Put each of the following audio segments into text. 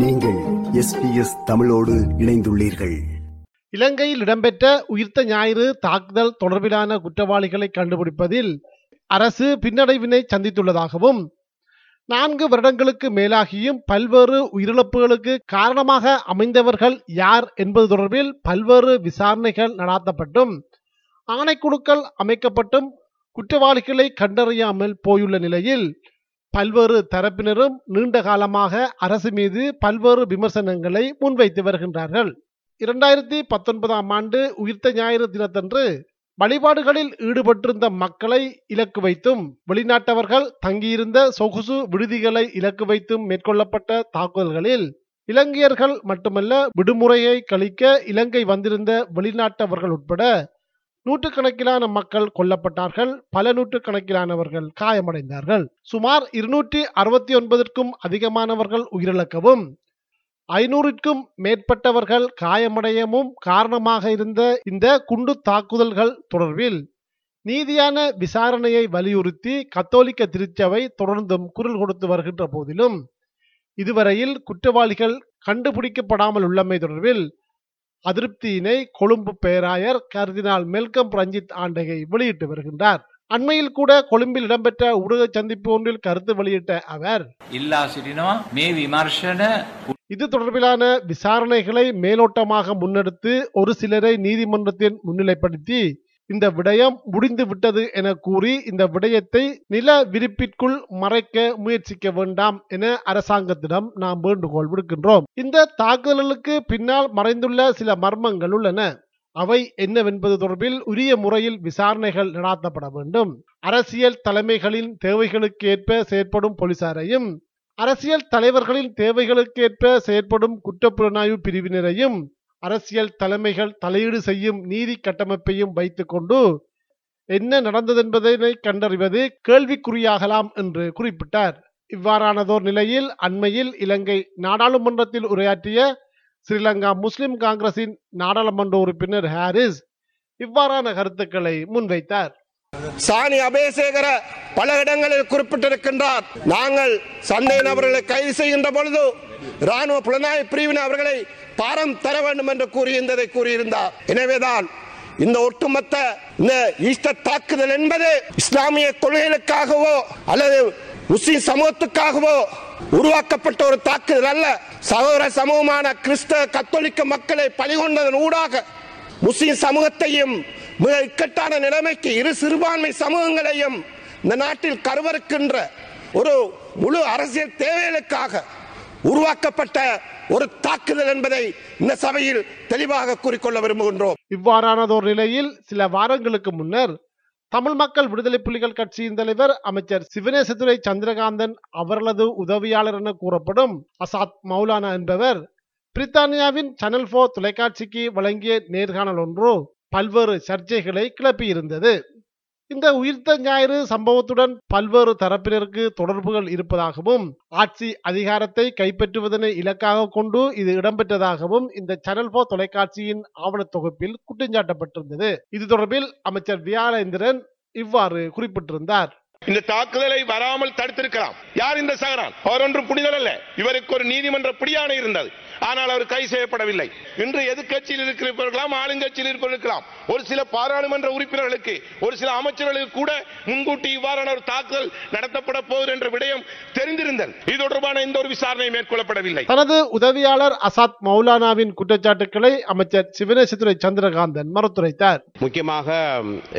நீங்கள் எஸ்பிஎஸ் தமிழோடு இணைந்துள்ளீர்கள். இலங்கையில் இடம்பெற்ற உயிர்த்த ஞாயிறு தாக்குதல் தொடர்பிலான குற்றவாளிகளை கண்டுபிடிப்பதில் அரசு பின்னடைவினை சந்தித்துள்ளதாகவும் நான்கு வருடங்களுக்கு மேலாகியும் பல்வேறு உயிரிழப்புகளுக்கு காரணமாக அமைந்தவர்கள் யார் என்பது தொடர்பில் பல்வேறு விசாரணைகள் நடாத்தப்பட்டும் ஆணைக்குழுக்கள் அமைக்கப்பட்டும் குற்றவாளிகளை கண்டறியாமல் போயுள்ள நிலையில் பல்வேறு தரப்பினரும் நீண்ட காலமாக அரசு மீது பல்வேறு விமர்சனங்களை முன்வைத்து வருகின்றார்கள். இரண்டாயிரத்தி பத்தொன்பதாம் ஆண்டு உயிர்த்த ஞாயிறு தினத்தன்று வழிபாடுகளில் ஈடுபட்டிருந்த மக்களை இலக்கு வைத்தும் வெளிநாட்டவர்கள் தங்கியிருந்த சொகுசு விடுதிகளை இலக்கு வைத்தும் மேற்கொள்ளப்பட்ட தாக்குதல்களில் இலங்கையர்கள் மட்டுமல்ல விடுமுறையை கழிக்க இலங்கை வந்திருந்த வெளிநாட்டவர்கள் உட்பட நூற்றுக்கணக்கிலான மக்கள் கொல்லப்பட்டார்கள் பல நூற்றுக்கணக்கிலானவர்கள் காயமடைந்தார்கள். சுமார் இருநூற்றி அறுபத்தி ஒன்பதற்கும் அதிகமானவர்கள் உயிரிழக்கவும் ஐநூறுக்கும் மேற்பட்டவர்கள் காயமடையவும் காரணமாக இருந்த இந்த குண்டு தாக்குதல்கள் தொடர்பில் நீதியான விசாரணையை வலியுறுத்தி கத்தோலிக்க திருச்சபை தொடர்ந்தும் குரல் கொடுத்து வருகின்ற போதிலும் இதுவரையில் குற்றவாளிகள் கண்டுபிடிக்கப்படாமல் உள்ளமை தொடர்பில் அதிருப்தியினை கொழும்பு பேராயர் கர்தினால் மெல்கம் ரஞ்சித் ஆண்டகை வெளியிட்டு வருகின்றார். அண்மையில் கூட கொழும்பில் இடம்பெற்ற ஊடக சந்திப்பு ஒன்றில் கருத்து வெளியிட்ட அவர் இது தொடர்பிலான விசாரணைகளை மேலோட்டமாக முன்னெடுத்து ஒரு சிலரை நீதிமன்றத்தின் முன்னிலைப்படுத்தி இந்த விடயம் முடிந்து விட்டது என கூறி இந்த விடயத்தை நில விரிப்பிற்குள் மறைக்க முயற்சிக்க வேண்டாம் என அரசாங்கத்திடம் நாம் வேண்டுகோள் விடுக்கின்றோம். இந்த தாக்குதலுக்கு பின்னால் மறைந்துள்ள சில மர்மங்கள் உள்ளன. அவை என்னவென்பது தொடர்பில் உரிய முறையில் விசாரணைகள் நடாத்தப்பட வேண்டும். அரசியல் தலைமைகளின் தேவைகளுக்கு ஏற்ப செயற்படும் போலீசாரையும் அரசியல் தலைவர்களின் தேவைகளுக்கேற்ப செயற்படும் குற்றப்புலனாய்வு பிரிவினரையும் அரசியல் தலைமைகள் தலையீடு செய்யும் நீதி கட்டமைப்பையும் வைத்துக்கொண்டு என்ன நடந்ததென்பதனை கண்டறிவது கேள்விக்குறியாகலாம் என்று குறிப்பிட்டார். இவ்வாறானதோர் நிலையில் அண்மையில் இலங்கை நாடாளுமன்றத்தில் உரையாற்றிய ஸ்ரீலங்கா முஸ்லிம் காங்கிரசின் நாடாளுமன்ற உறுப்பினர் ஹாரிஸ் இவ்வாறான கருத்துக்களை முன்வைத்தார். சாணி அபேசேகர பல இடங்களில் குறிப்பிட்டிருக்கின்றார். நாங்கள் சந்தேக நபர்களை கைது செய்கின்ற பொழுது ராணுவ புலனாய்வு பிரிவினர் அவர்களை பாரம் தர வேண்டும் என்று கூறியிருந்ததை கூறியிருந்தார். எனவேதான் இந்த ஒட்டுமொத்த இந்த ஈஸ்டர் தாக்குதல் என்பது இஸ்லாமிய கொள்கைகளுக்காகவோ அல்லது முஸ்லிம் சமூகத்துக்காகவோ உருவாக்கப்பட்ட ஒரு தாக்குதல் அல்ல. சகோதர சமூகமான கிறிஸ்தவ கத்தோலிக்க மக்களை பலிகொண்டதன் ஊடாக முஸ்லிம் சமூகத்தையும் மிக இக்கட்டான நிலைமைக்கு இரு சிறுபான்மை சமூகங்களையும் இந்த நாட்டில் கருவறுக்கின்ற ஒரு முழு அரசியல் தேவைகளுக்காக உருவாக்கப்பட்ட ஒரு தாக்குதல் என்பதை இந்த சபையில் தெளிவாக கூறிக்கொள்ள விரும்புகின்றோம். இவ்வாறானதோர் நிலையில் சில வாரங்களுக்கு முன்னர் தமிழ் மக்கள் விடுதலை புலிகள் கட்சியின் தலைவர் அமைச்சர் சிவனேசதுரை சந்திரகாந்தன் அவர்களது உதவியாளர் என கூறப்படும் அசாத் மௌலானா என்பவர் பிரித்தானியாவின் சனல் போ தொலைக்காட்சிக்கு வழங்கிய நேர்காணல் ஒன்று. பல்வேறு சர்ச்சைகளை கிளப்பியிருந்தது இந்த உயிர்த்த ஞாயிறு சம்பவத்துடன் பல்வேறு தரப்பினருக்கு தொடர்புகள் இருப்பதாகவும் ஆட்சி அதிகாரத்தை கைப்பற்றுவதனை இலக்காக கொண்டு இது இடம்பெற்றதாகவும் இந்த சேனல் போ தொலைக்காட்சியின் ஆவணத் தொகுப்பில் குற்றஞ்சாட்டப்பட்டிருந்தது. இது தொடர்பில் அமைச்சர் வியாழேந்திரன் இவ்வாறு குறிப்பிட்டிருந்தார். இந்த தாக்குதலை வராமல் தடுத்திருக்கலாம். யார் இந்த சகரான்? அவர் ஒன்றும் புனிதர் அல்ல இவருக்கு ஒரு நீதிமன்ற பிடியாணை இருந்தது. ஆனால் அவர் கை செய்யப்படவில்லை. இன்று எதிர்க்கட்சியில் இருக்கிறவர்களாம் ஆளுங்கட்சியில் இருக்கலாம் ஒரு சில பாராளுமன்ற உறுப்பினர்களுக்கு ஒரு சில அமைச்சர்களுக்கு கூட முன்கூட்டி இவ்வாறான ஒரு தாக்குதல் நடத்தப்பட போகுது என்ற விடயம் தெரிந்திருந்தது. இது தொடர்பான எந்த ஒரு விசாரணை மேற்கொள்ளப்படவில்லை. தனது உதவியாளர் அசாத் மௌலானாவின் குற்றச்சாட்டுக்களை அமைச்சர் சிவனேசதுரை சந்திரகாந்தன் மறுத்துரைத்தார். முக்கியமாக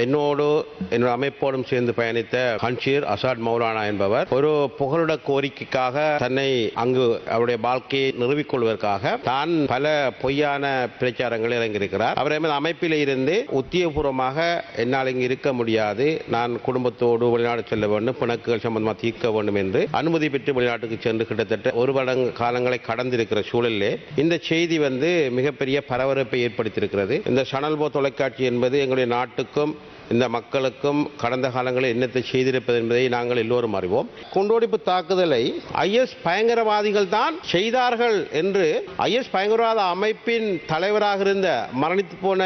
என்னோடு என்னோட அமைப்போடும் சேர்ந்து பயணித்த ஹன்ஷீர் அசாட் மௌலானா என்பவர் ஒரு புகலிட கோரிக்கைக்காக தன்னை அங்கு அவருடைய வாழ்க்கையை நிறுவிக்கொள்வதற்காக தான் பல பொய்யான பிரச்சாரங்களில் இறங்கியிருக்கிறார். அவர் எமது அமைப்பில் இருந்து உத்தியபூர்வமாக என்னால் இங்கு இருக்க முடியாது. நான் குடும்பத்தோடு வெளிநாடு செல்ல வேண்டும் பிணக்குகள் சம்பந்தமாக தீர்க்க வேண்டும் என்று அனுமதி பெற்று வெளிநாட்டுக்கு சென்று கிட்டத்தட்ட ஒரு வருட காலங்களை கடந்திருக்கிற சூழலிலே இந்த செய்தி வந்து மிகப்பெரிய பரபரப்பை ஏற்படுத்தியிருக்கிறது. இந்த சனல்போ தொலைக்காட்சி என்பது எங்களுடைய நாட்டுக்கும் இந்த மக்களுக்கும் கடந்த காலங்களில் என்னத்தை செய்திருப்பது என்பதை நாங்கள் எல்லோரும் அறிவோம். குண்டோடிப்பு தாக்குதலை ஐஎஸ் பயங்கரவாதிகள் தான் செய்தார்கள் என்று ஐஎஸ் பயங்கரவாத அமைப்பின் தலைவராக இருந்த மரணித்து போன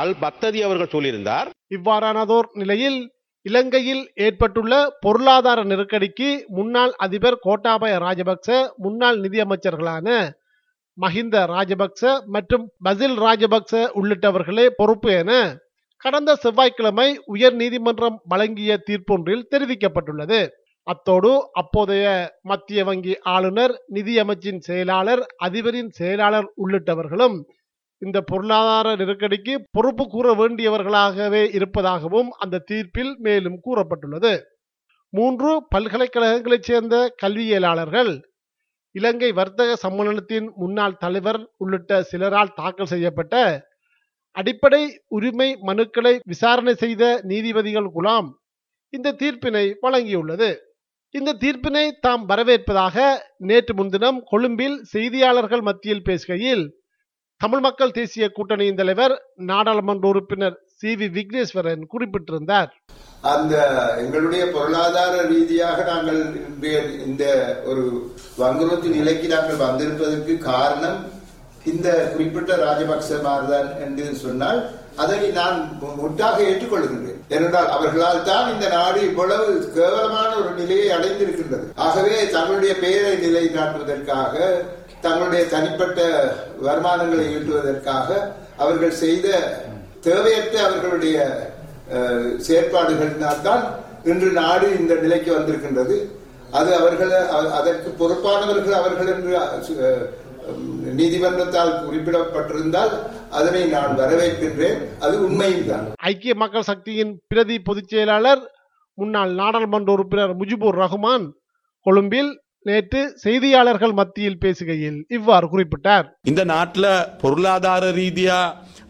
அல் பத்ததி அவர்கள் சொல்லியிருந்தார். இவ்வாறானதோர் நிலையில் இலங்கையில் ஏற்பட்டுள்ள பொருளாதார நெருக்கடிக்கு முன்னாள் அதிபர் கோட்டாபய ராஜபக்ச முன்னாள் நிதியமைச்சர்களான மஹிந்த ராஜபக்ச மற்றும் பசில் ராஜபக்ச உள்ளிட்டவர்களே பொறுப்பு என கடந்த செவ்வாய்க்கிழமை உயர் நீதிமன்றம் வழங்கிய தீர்ப்பொன்றில் தெரிவிக்கப்பட்டுள்ளது. அத்தோடு அப்போதைய மத்திய வங்கி ஆளுநர் நிதியமைச்சின் செயலாளர் அதிபரின் செயலாளர் உள்ளிட்டவர்களும் இந்த பொருளாதார நெருக்கடிக்கு பொறுப்பு கூற வேண்டியவர்களாகவே இருப்பதாகவும் அந்த தீர்ப்பில் மேலும் கூறப்பட்டுள்ளது. மூன்று பல்கலைக்கழகங்களைச் சேர்ந்த கல்வியியலாளர்கள் இலங்கை வர்த்தக சம்மேளனத்தின் முன்னாள் தலைவர் உள்ளிட்ட சிலரால் தாக்கல் செய்யப்பட்ட அடிப்படை உரிமை மனுக்களை விசாரணை செய்த நீதிபதிகள் குலாம் இந்த தீர்ப்பினை வழங்கியுள்ளது. இந்த தீர்ப்பினை தாம் வரவேற்பதாக நேற்று முன்தினம் கொழும்பில் செய்தியாளர்கள் மத்தியில் பேசுகையில் தமிழ் மக்கள் தேசிய கூட்டணியின் தலைவர் நாடாளுமன்ற உறுப்பினர் சி. வி. விக்னேஸ்வரன் குறிப்பிட்டிருந்தார். அந்த எங்களுடைய பொருளாதார ரீதியாக நாங்கள் இந்த ஒரு வங்குரோத்து நிலைக்கு நாங்கள் வந்திருப்பதற்கு காரணம் இந்த குறிப்பிட்ட ராஜபக்ச மாறுதான் என்று சொன்னால் அதை நான் முட்டாக ஏற்றுக்கொள்கின்றேன். ஏனென்றால் அவர்களால் தான் இந்த நாடு இவ்வளவு கேவலமான ஒரு நிலையை அடைந்திருக்கின்றது. ஆகவே தங்களுடைய பெயரை நிலைநாட்டுவதற்காக தங்களுடைய தனிப்பட்ட வருமானங்களை ஈட்டுவதற்காக அவர்கள் செய்த தேவையற்ற அவர்களுடைய செயற்பாடுகளினால் தான் இன்று நாடு இந்த நிலைக்கு வந்திருக்கின்றது. அது அவர்கள் அதற்கு பொறுப்பானவர்கள் அவர்கள் என்று நீதிமன்றத்தால் குறிப்பிடப்பட்டிருந்தால் அதனை நான் வரவேற்கின்றேன். அது உண்மையும் தான் ஐக்கிய மக்கள் சக்தியின் பிரதி பொதுச் செயலாளர் முன்னாள் நாடாளுமன்ற உறுப்பினர் முஜிபுர் ரஹ்மான் கொழும்பில் நேற்று செய்தியாளர்கள் மத்தியில் பேசுகையில் இவ்வாறு குறிப்பிட்டார். இந்த நாட்டில் பொருளாதார ரீதியா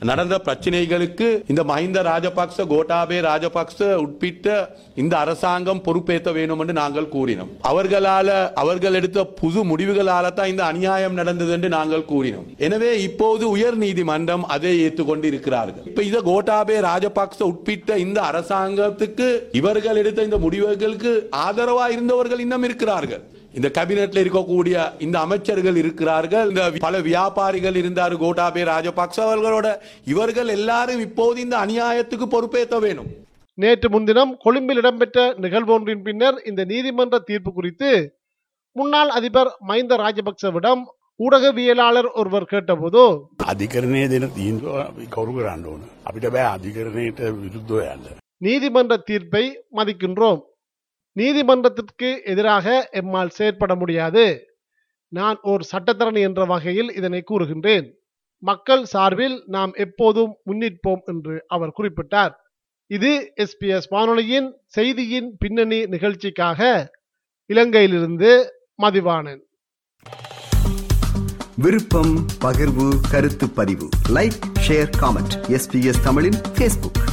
நடந்த பிரச்சனைகளுக்கு இந்த மஹிந்த ராஜபக்ச கோட்டாபே ராஜபக்ச உட்பிட்ட இந்த அரசாங்கம் பொறுப்பேற்ற வேண்டும் என்று நாங்கள் கூறினோம். அவர்களால அவர்கள் எடுத்த புது முடிவுகளால தான் இந்த அநியாயம் நடந்தது என்று நாங்கள் கூறினோம். எனவே இப்போது உயர் நீதிமன்றம் அதை ஏற்றுக்கொண்டு இருக்கிறார்கள் இப்ப இத கோட்டாபே ராஜபக்ச உட்பிட்ட இந்த அரசாங்கத்துக்கு இவர்கள் எடுத்த இந்த முடிவுகளுக்கு ஆதரவா இருந்தவர்கள் இன்னும் இருக்கிறார்கள். இந்த கேபினெட்ல இருக்கக்கூடிய இந்த அமைச்சர்கள் இருக்கிறார்கள். இந்த பல வியாபாரிகள் இருந்தார் கோட்டாபே ராஜபக்ச அவர்களோட இவர்கள் எல்லாரும் இப்போது இந்த அநியாயத்துக்கு பொறுப்பேற்ற வேணும் நேற்று முன்தினம் கொழும்பில் இடம்பெற்ற நிகழ்வொன்றின் பின்னர் இந்த நீதிமன்ற தீர்ப்பு குறித்து முன்னாள் அதிபர் மஹிந்த ராஜபக்சவிடம் ஊடகவியலாளர் ஒருவர் கேட்டபோது அதிகரணே நீதிமன்ற தீர்ப்பை மதிக்கின்றோம். நீதிமன்றத்திற்கு எதிராக எம்மால் செயற்பட முடியாது. நான் ஒரு சட்டத்தரணி என்ற வகையில் இதனை கூறுகின்றேன். மக்கள் சார்பில் நாம் எப்போதும் முன்னிற்போம் என்று அவர் குறிப்பிட்டார். இது எஸ்பிஎஸ் வானொலியின் செய்தியின் பின்னணி நிகழ்ச்சிக்காக இலங்கையிலிருந்து மதிவானன் விருப்பம் பகிர்வு கருத்து பதிவு. லைக் ஷேர் காமெண்ட் எஸ்பிஎஸ் தமிழின் ஃபேஸ்புக்